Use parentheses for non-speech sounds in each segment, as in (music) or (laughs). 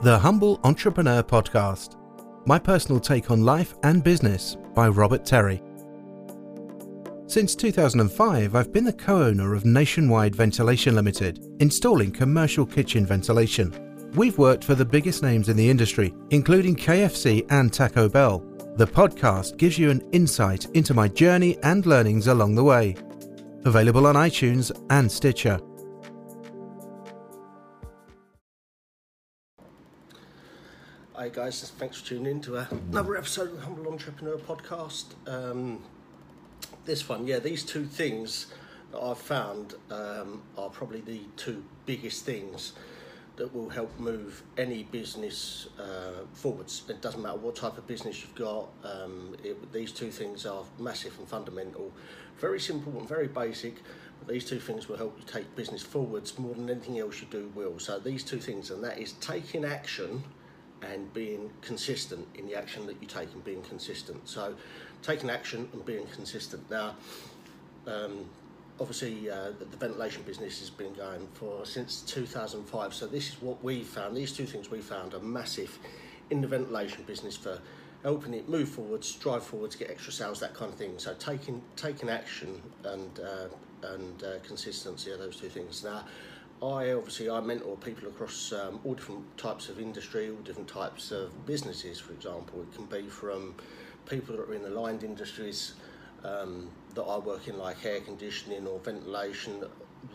The Humble Entrepreneur Podcast. My personal take on life and business by Robert Terry. Since 2005, I've been the co owner of Nationwide Ventilation Limited, installing commercial kitchen ventilation. We've worked for the biggest names in the industry, including KFC and Taco Bell. The podcast gives you an insight into my journey and learnings along the way. Available on iTunes and Stitcher. Hi guys, thanks for tuning in to another episode of the Humble Entrepreneur Podcast. Um, this one, yeah, these two things that I've found um, are probably the two biggest things that will help move any business uh, forwards. It doesn't matter what type of business you've got. Um, it, these two things are massive and fundamental, very simple and very basic. These two things will help you take business forwards more than anything else you do will. So these two things, and that is taking action and being consistent in the action that you take and being consistent. So, taking action and being consistent. Now, um, obviously, uh, the, ventilation business has been going for since 2005. So, this is what we found. These two things we found are massive in the ventilation business for helping it move forwards, drive forwards, get extra sales, that kind of thing. So, taking taking action and uh, and uh, consistency are those two things. Now I obviously I mentor people across um, all different types of industry, all different types of businesses. For example, it can be from people that are in the lined industries um, that I work in, like air conditioning or ventilation,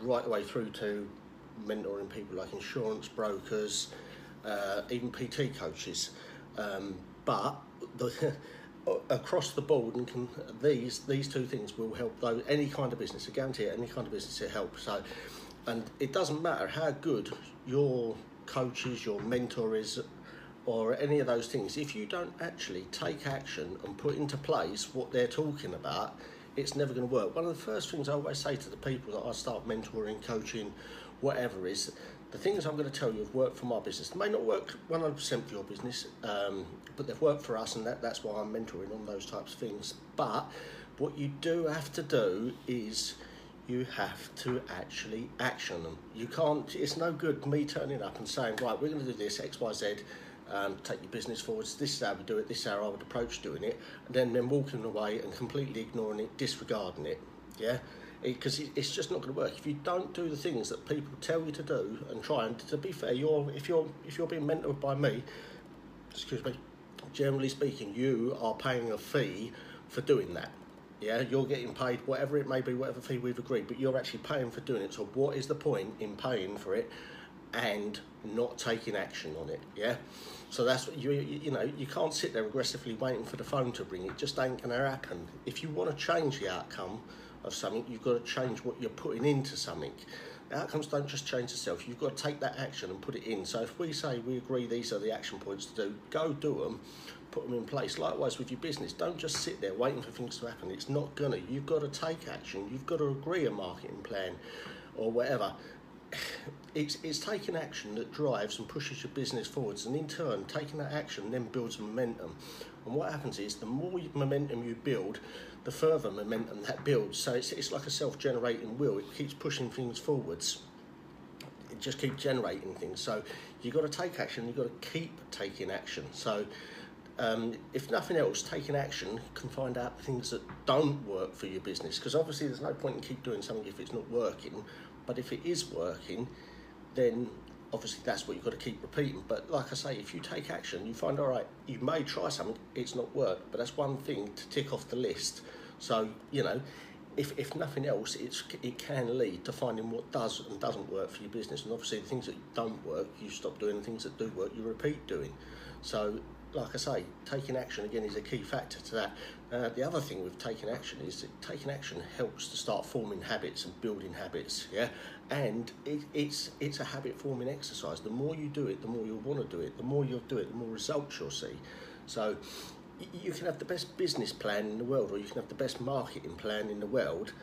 right the way through to mentoring people like insurance brokers, uh, even PT coaches. Um, but the, (laughs) across the board, and can, these these two things will help though any kind of business. I guarantee it, any kind of business it helps. So and it doesn't matter how good your coach is, your mentor is, or any of those things. If you don't actually take action and put into place what they're talking about, it's never going to work. One of the first things I always say to the people that I start mentoring, coaching, whatever is the things I'm going to tell you have worked for my business. They may not work 100% for your business, um, but they've worked for us, and that, that's why I'm mentoring on those types of things. But what you do have to do is you have to actually action them. You can't, it's no good me turning up and saying, right, we're going to do this, X, Y, Z, um, take your business forwards, this is how we do it, this is how I would approach doing it, and then, then walking away and completely ignoring it, disregarding it. Yeah? Because it, it's just not going to work. If you don't do the things that people tell you to do and try, and to be fair, you're, if, you're, if you're being mentored by me, excuse me, generally speaking, you are paying a fee for doing that. Yeah, you're getting paid whatever it may be, whatever fee we've agreed, but you're actually paying for doing it. So what is the point in paying for it and not taking action on it? Yeah. So that's what you you know you can't sit there aggressively waiting for the phone to ring. It just ain't gonna happen. If you want to change the outcome of something, you've got to change what you're putting into something. Outcomes don't just change itself. You've got to take that action and put it in. So if we say we agree these are the action points to do, go do them put them in place. Likewise with your business, don't just sit there waiting for things to happen. It's not gonna. You've got to take action. You've got to agree a marketing plan or whatever. (sighs) It's, it's taking action that drives and pushes your business forwards, and in turn, taking that action then builds momentum. And what happens is, the more momentum you build, the further momentum that builds. So it's, it's like a self generating wheel, it keeps pushing things forwards. It just keeps generating things. So you've got to take action, you've got to keep taking action. So um, if nothing else, taking action can find out things that don't work for your business. Because obviously, there's no point in keep doing something if it's not working. But if it is working, then obviously that's what you've got to keep repeating. But like I say, if you take action, you find all right, you may try something, it's not worked, but that's one thing to tick off the list. So you know, if, if nothing else, it's it can lead to finding what does and doesn't work for your business. And obviously, the things that don't work, you stop doing. The things that do work, you repeat doing. So like I say, taking action again is a key factor to that. Uh, the other thing with taking action is that taking action helps to start forming habits and building habits. Yeah, and it, it's it's a habit forming exercise. The more you do it, the more you'll want to do it. The more you'll do it, the more results you'll see. So you can have the best business plan in the world, or you can have the best marketing plan in the world,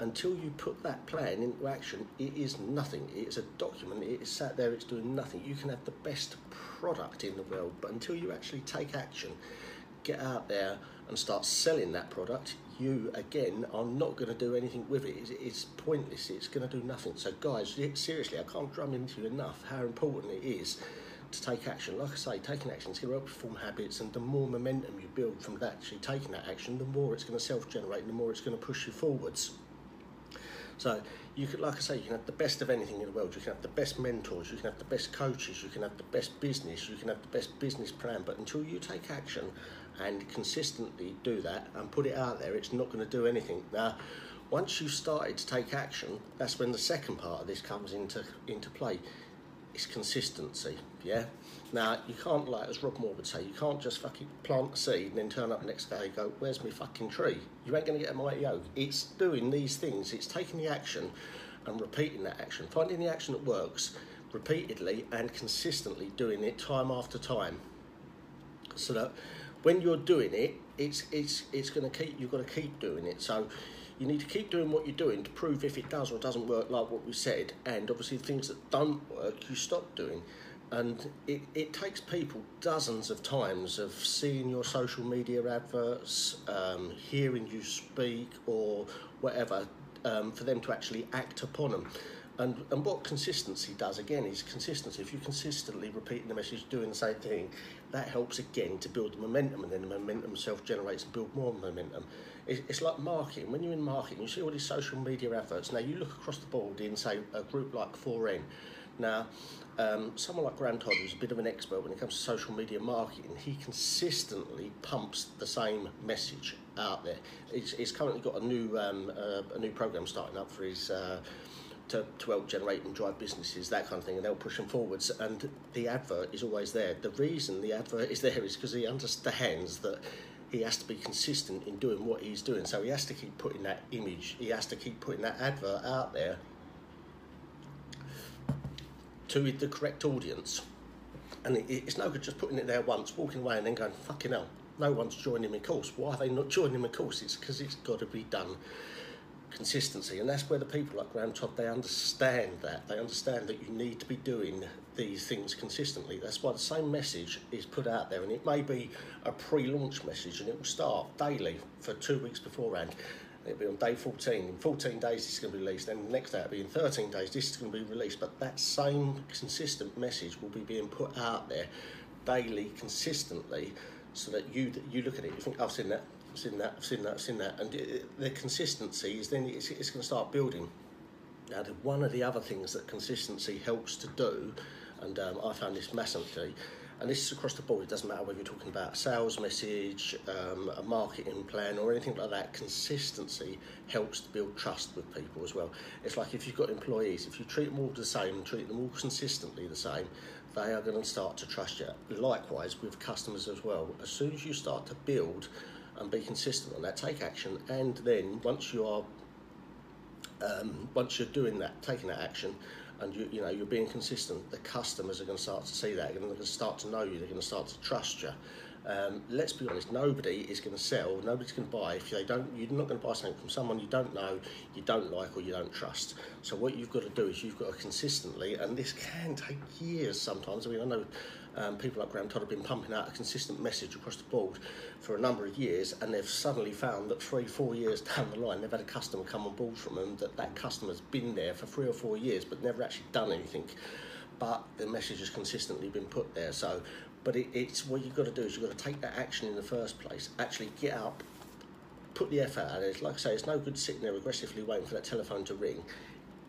until you put that plan into action, it is nothing. It's a document. It is sat there. It's doing nothing. You can have the best product in the world, but until you actually take action, get out there and start selling that product, you again are not going to do anything with it. It's, it's pointless. It's going to do nothing. So, guys, seriously, I can't drum into you enough how important it is to take action, like I say, taking action is going to form habits, and the more momentum you build from that, actually taking that action, the more it's going to self-generate, and the more it's going to push you forwards. So you could, like I say, you can have the best of anything in the world. You can have the best mentors, you can have the best coaches, you can have the best business, you can have the best business plan. But until you take action and consistently do that and put it out there, it's not going to do anything. Now, once you've started to take action, that's when the second part of this comes into into play. It's consistency. Yeah. Now you can't like as Rob Moore would say, you can't just fucking plant a seed and then turn up the next day and go, "Where's my fucking tree?" You ain't going to get a mighty oak. It's doing these things. It's taking the action and repeating that action, finding the action that works repeatedly and consistently doing it time after time, so that when you're doing it, it's it's it's going to keep. You've got to keep doing it. So you need to keep doing what you're doing to prove if it does or doesn't work like what we said and obviously things that don't work you stop doing and it, it takes people dozens of times of seeing your social media adverts, um, hearing you speak, or whatever, um, for them to actually act upon them. And, and what consistency does again is consistency. If you're consistently repeating the message, doing the same thing, that helps again to build the momentum, and then the momentum self generates and build more momentum. It's, it's like marketing. When you're in marketing, you see all these social media adverts. Now you look across the board in say a group like 4N. Now um, someone like Grant Todd, who's a bit of an expert when it comes to social media marketing, he consistently pumps the same message out there. He's, he's currently got a new um, uh, a new program starting up for his. Uh, to, to help generate and drive businesses, that kind of thing, and they'll push them forwards. And the advert is always there. The reason the advert is there is because he understands that he has to be consistent in doing what he's doing. So he has to keep putting that image, he has to keep putting that advert out there to the correct audience. And it, it's no good just putting it there once, walking away, and then going, fucking hell, no one's joining my course. Why are they not (laughs) joining my course? It's because it's got to be done consistency. And that's where the people like Graham Todd, they understand that. They understand that you need to be doing these things consistently. That's why the same message is put out there. And it may be a pre launch message and it will start daily for two weeks beforehand. It'll be on day 14. In 14 days, it's going to be released. Then the next day, it'll be in 13 days, this is going to be released. But that same consistent message will be being put out there daily, consistently, so that you you look at it, you think, I've seen that, seen that, seen that, seen that. And the consistency is then it's, it's going to start building. Now, one of the other things that consistency helps to do, and um, I found this massively, and this is across the board. It doesn't matter whether you're talking about a sales message, um, a marketing plan, or anything like that. Consistency helps to build trust with people as well. It's like if you've got employees, if you treat them all the same and treat them all consistently the same, they are going to start to trust you. Likewise with customers as well. As soon as you start to build and be consistent on that, take action, and then once you are um, once you're doing that, taking that action, and you, you know you're being consistent, the customers are going to start to see that. They're going to start to know you. They're going to start to trust you. Um, let's be honest, nobody is going to sell, nobody's going to buy if they don't. You're not going to buy something from someone you don't know, you don't like, or you don't trust. So what you've got to do is you've got to consistently, and this can take years sometimes. I mean, I know um, people like Graham Todd have been pumping out a consistent message across the board for a number of years, and they've suddenly found that three, four years down the line, they've had a customer come on board from them that that customer's been there for three or four years, but never actually done anything. But the message has consistently been put there. So, but it, it's what you've got to do is you've got to take that action in the first place. Actually, get up, put the effort out. It's like I say, it's no good sitting there aggressively waiting for that telephone to ring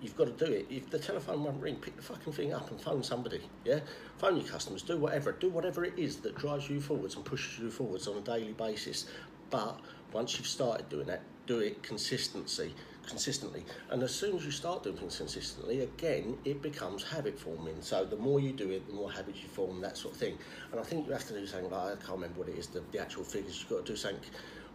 you've got to do it. If the telephone won't ring, pick the fucking thing up and phone somebody. Yeah, phone your customers. Do whatever. Do whatever it is that drives you forwards and pushes you forwards on a daily basis. But once you've started doing that, do it consistency, consistently. And as soon as you start doing things consistently, again, it becomes habit forming. So the more you do it, the more habits you form, that sort of thing. And I think you have to do something like I can't remember what it is, the, the actual figures. You've got to do something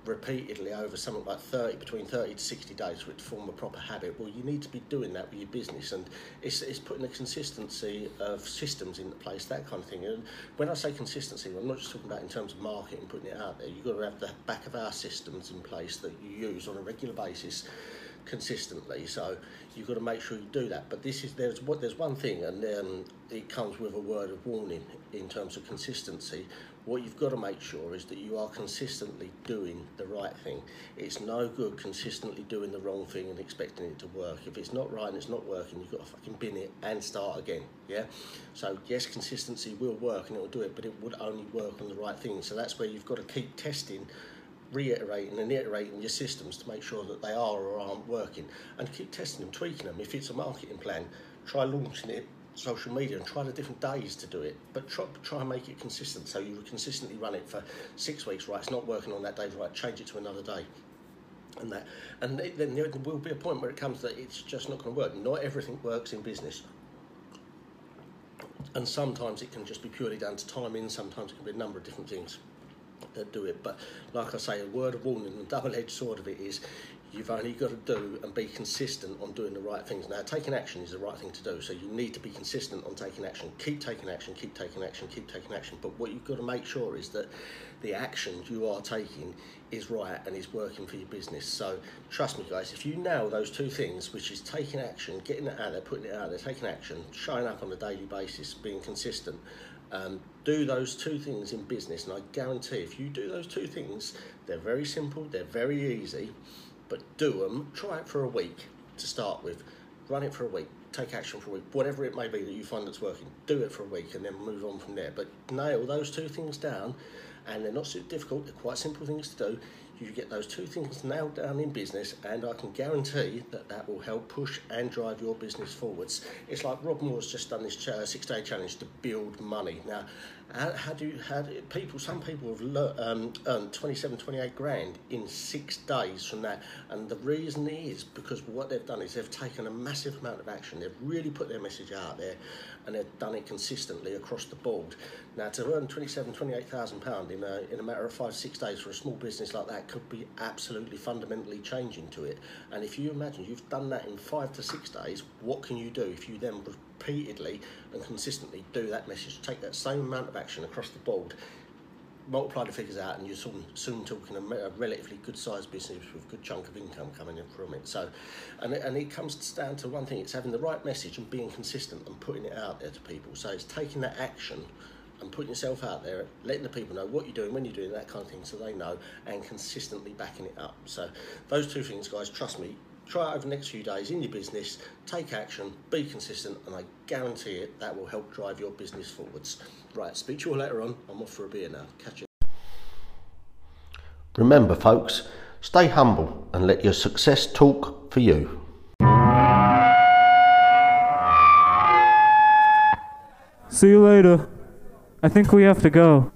repeatedly over something like 30 between 30 to 60 days for it to form a proper habit well you need to be doing that with your business and it's, it's putting a consistency of systems into place that kind of thing and when I say consistency I'm not just talking about in terms of marketing putting it out there you've got to have the back of our systems in place that you use on a regular basis consistently. So you've got to make sure you do that. But this is there's what there's one thing, and um, it comes with a word of warning in terms of consistency. What you've got to make sure is that you are consistently doing the right thing. It's no good consistently doing the wrong thing and expecting it to work. If it's not right and it's not working, you've got to fucking bin it and start again. Yeah. So yes, consistency will work and it will do it, but it would only work on the right thing. So that's where you've got to keep testing reiterating and iterating your systems to make sure that they are or aren't working. And keep testing them, tweaking them. If it's a marketing plan, try launching it social media and try the different days to do it. But try, try and make it consistent so you consistently run it for six weeks right? It's not working on that day right? Change it to another day. And that and then there will be a point where it comes that it's just not going to work. Not everything works in business. And sometimes it can just be purely down to timing. Sometimes it can be a number of different things that do it. But like I say, a word of warning, the double-edged sword of it is you've only got to do and be consistent on doing the right things. Now, taking action is the right thing to do, so you need to be consistent on taking action. Keep taking action, keep taking action, keep taking action. But what you've got to make sure is that the action you are taking is right and is working for your business. So trust me, guys, if you nail those two things, which is taking action, getting it out there, putting it out there, taking action, showing up on a daily basis, being consistent, um, do those two things in business, and I guarantee if you do those two things, they're very simple, they're very easy, but do them. Try it for a week to start with. Run it for a week. Take action for a week. Whatever it may be that you find that's working, do it for a week and then move on from there. But nail those two things down, and they're not so difficult. They're quite simple things to do you get those two things nailed down in business, and I can guarantee that that will help push and drive your business forwards. It's like Rob Moore's just done this uh, six day challenge to build money. Now, how, how do you, how do people, some people have le- um, earned 27, 28 grand in six days from that, and the reason is because what they've done is they've taken a massive amount of action, they've really put their message out there, and they've done it consistently across the board. Now, to earn 27, 28,000 pound in a, in a matter of five, six days for a small business like that could be absolutely fundamentally changing to it. And if you imagine you've done that in five to six days, what can you do if you then repeatedly and consistently do that message, take that same amount of action across the board, multiply the figures out, and you're soon, soon talking a, relatively good sized business with a good chunk of income coming in from it. So, and it, and it comes down to one thing: it's having the right message and being consistent and putting it out there to people. So it's taking that action and putting yourself out there, letting the people know what you're doing, when you're doing that kind of thing, so they know, and consistently backing it up. So those two things, guys, trust me, try it over the next few days in your business, take action, be consistent, and I guarantee it that will help drive your business forwards. Right, speak to you all later on. I'm off for a beer now. Catch you. Remember, folks, stay humble and let your success talk for you. See you later. I think we have to go.